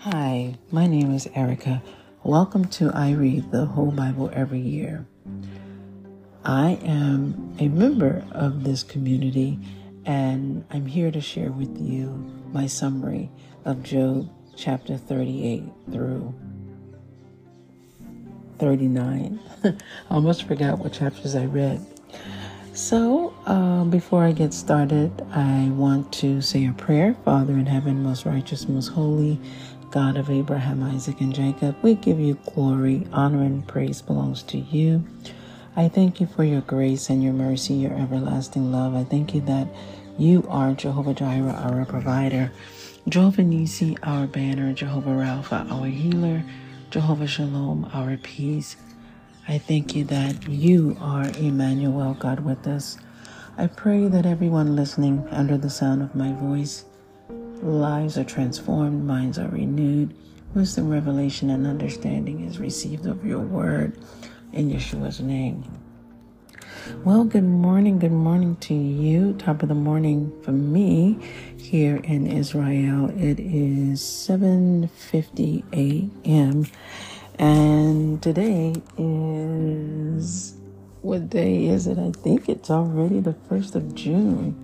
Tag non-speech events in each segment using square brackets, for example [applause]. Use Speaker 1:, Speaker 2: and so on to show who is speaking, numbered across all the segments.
Speaker 1: Hi, my name is Erica. Welcome to I Read the Whole Bible Every Year. I am a member of this community and I'm here to share with you my summary of Job chapter 38 through 39. [laughs] I almost forgot what chapters I read. So, uh, before I get started, I want to say a prayer. Father in heaven, most righteous, most holy, God of Abraham, Isaac, and Jacob, we give you glory, honor, and praise belongs to you. I thank you for your grace and your mercy, your everlasting love. I thank you that you are Jehovah Jireh, our provider, Jehovah Nisi, our banner, Jehovah Rapha, our healer, Jehovah Shalom, our peace. I thank you that you are Emmanuel, God with us. I pray that everyone listening under the sound of my voice, lives are transformed, minds are renewed, wisdom, revelation, and understanding is received of your word in Yeshua's name. Well, good morning, good morning to you. Top of the morning for me here in Israel. It is 7:50 a.m. And today is what day is it? I think it's already the 1st of June.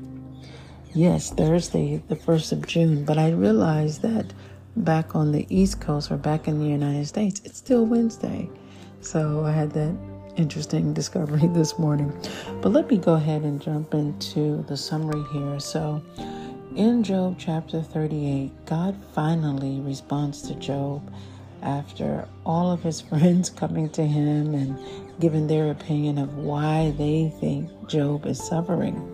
Speaker 1: Yes, Thursday, the 1st of June. But I realized that back on the East Coast or back in the United States, it's still Wednesday. So I had that interesting [laughs] discovery this morning. But let me go ahead and jump into the summary here. So in Job chapter 38, God finally responds to Job after all of his [laughs] friends coming to him and giving their opinion of why they think Job is suffering.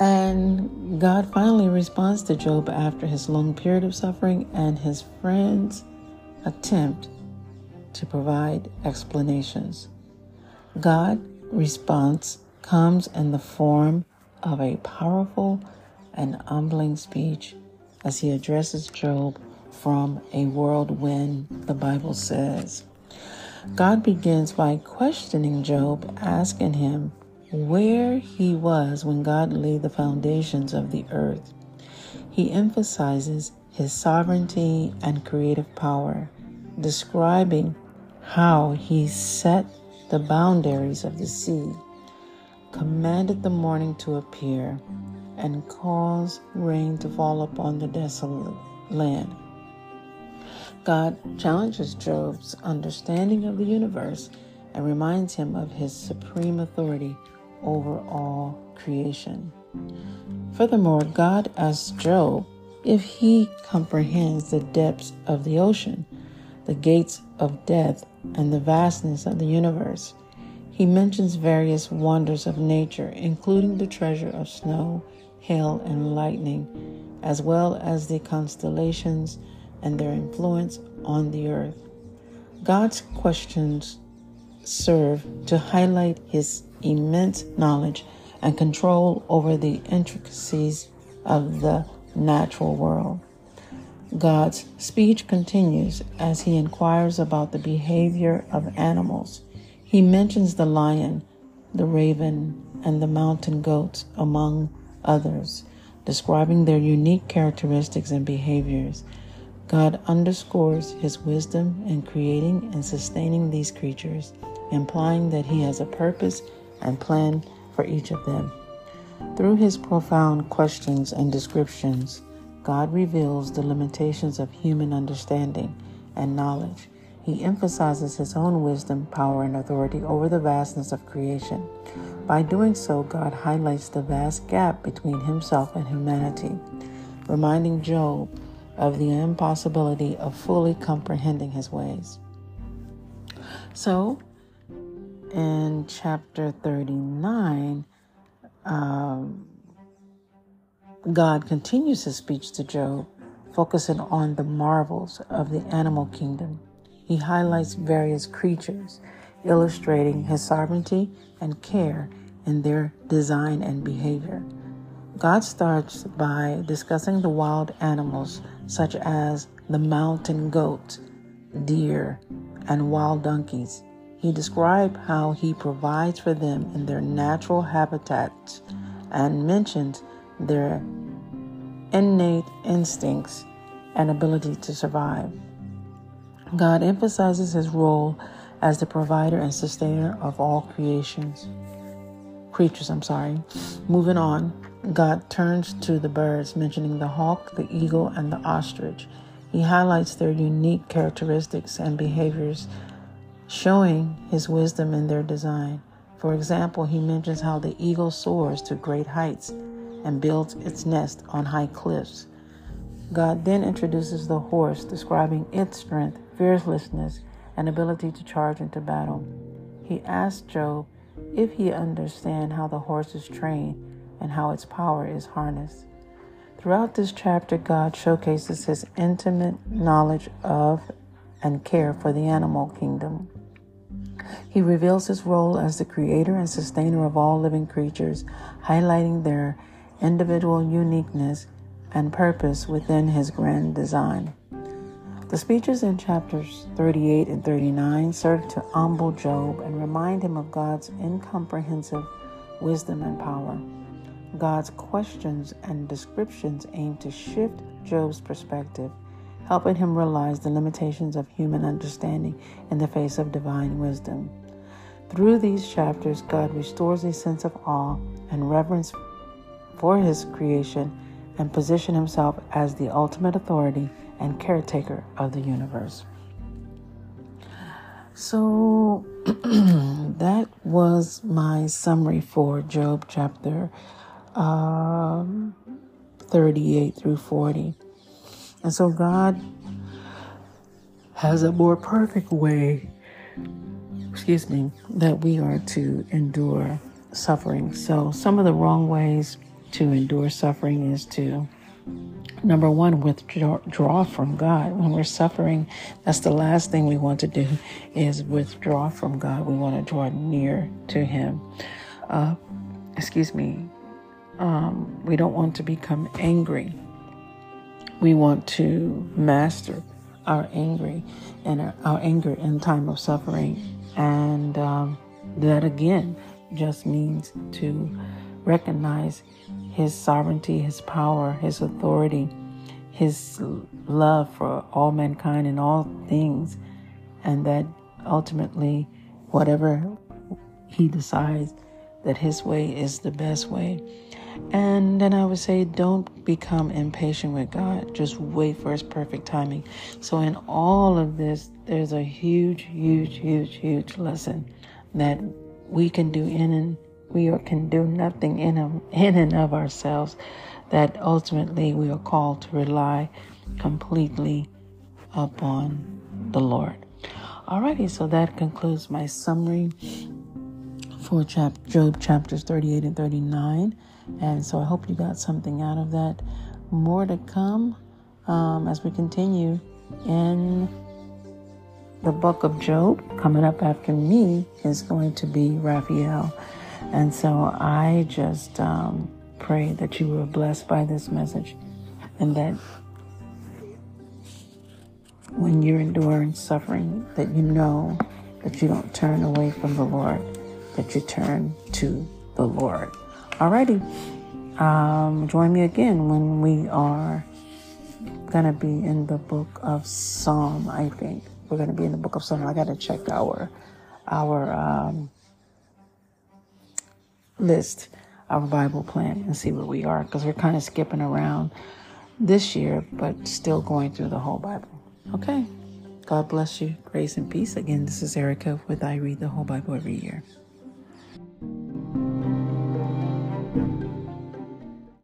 Speaker 1: And God finally responds to Job after his long period of suffering and his friends' attempt to provide explanations. God's response comes in the form of a powerful and humbling speech as he addresses Job from a whirlwind, the Bible says. God begins by questioning Job, asking him where he was when God laid the foundations of the earth. He emphasizes his sovereignty and creative power, describing how he set the boundaries of the sea, commanded the morning to appear, and caused rain to fall upon the desolate land. God challenges Job's understanding of the universe and reminds him of his supreme authority over all creation. Furthermore, God asks Job if he comprehends the depths of the ocean, the gates of death, and the vastness of the universe. He mentions various wonders of nature, including the treasure of snow, hail, and lightning, as well as the constellations and their influence on the earth. God's questions serve to highlight his immense knowledge and control over the intricacies of the natural world. God's speech continues as he inquires about the behavior of animals. He mentions the lion, the raven, and the mountain goats, among others, describing their unique characteristics and behaviors. God underscores his wisdom in creating and sustaining these creatures, implying that he has a purpose and plan for each of them. Through his profound questions and descriptions, God reveals the limitations of human understanding and knowledge. He emphasizes his own wisdom, power, and authority over the vastness of creation. By doing so, God highlights the vast gap between himself and humanity, reminding Job of the impossibility of fully comprehending his ways. So, in chapter 39, um, God continues his speech to Job, focusing on the marvels of the animal kingdom. He highlights various creatures, illustrating his sovereignty and care in their design and behavior. God starts by discussing the wild animals such as the mountain goat, deer, and wild donkeys. He described how he provides for them in their natural habitats and mentions their innate instincts and ability to survive. God emphasizes his role as the provider and sustainer of all creations. Creatures, I'm sorry. Moving on, God turns to the birds, mentioning the hawk, the eagle, and the ostrich. He highlights their unique characteristics and behaviors, showing his wisdom in their design. For example, he mentions how the eagle soars to great heights and builds its nest on high cliffs. God then introduces the horse, describing its strength, fearlessness, and ability to charge into battle. He asks Job if he understands how the horse is trained and how its power is harnessed. Throughout this chapter, God showcases his intimate knowledge of and care for the animal kingdom. He reveals his role as the creator and sustainer of all living creatures, highlighting their individual uniqueness and purpose within his grand design. The speeches in chapters 38 and 39 serve to humble Job and remind him of God's incomprehensive wisdom and power. God's questions and descriptions aim to shift Job's perspective helping him realize the limitations of human understanding in the face of divine wisdom. Through these chapters, God restores a sense of awe and reverence for his creation and position himself as the ultimate authority and caretaker of the universe. So [clears throat] that was my summary for Job chapter um, 38 through 40. And so God has a more perfect way, excuse me, that we are to endure suffering. So some of the wrong ways to endure suffering is to number one withdraw from god when we're suffering that's the last thing we want to do is withdraw from god we want to draw near to him uh, excuse me um, we don't want to become angry we want to master our angry and our, our anger in time of suffering. And um, that again just means to recognize his sovereignty, his power, his authority, his love for all mankind and all things, and that ultimately, whatever he decides, that his way is the best way. And then I would say, don't become impatient with God. Just wait for His perfect timing. So, in all of this, there's a huge, huge, huge, huge lesson that we can do in and we can do nothing in, in and of ourselves. That ultimately we are called to rely completely upon the Lord. Alrighty, so that concludes my summary for chap- Job chapters 38 and 39. And so I hope you got something out of that. More to come um, as we continue in the book of Job. Coming up after me is going to be Raphael. And so I just um, pray that you were blessed by this message and that when you're enduring suffering, that you know that you don't turn away from the Lord, that you turn to the Lord. Alrighty. Um, join me again when we are going to be in the book of Psalm, I think. We're going to be in the book of Psalm. I got to check our our um, list, our Bible plan, and see where we are because we're kind of skipping around this year, but still going through the whole Bible. Okay. God bless you. Grace and peace. Again, this is Erica with I Read the Whole Bible Every Year.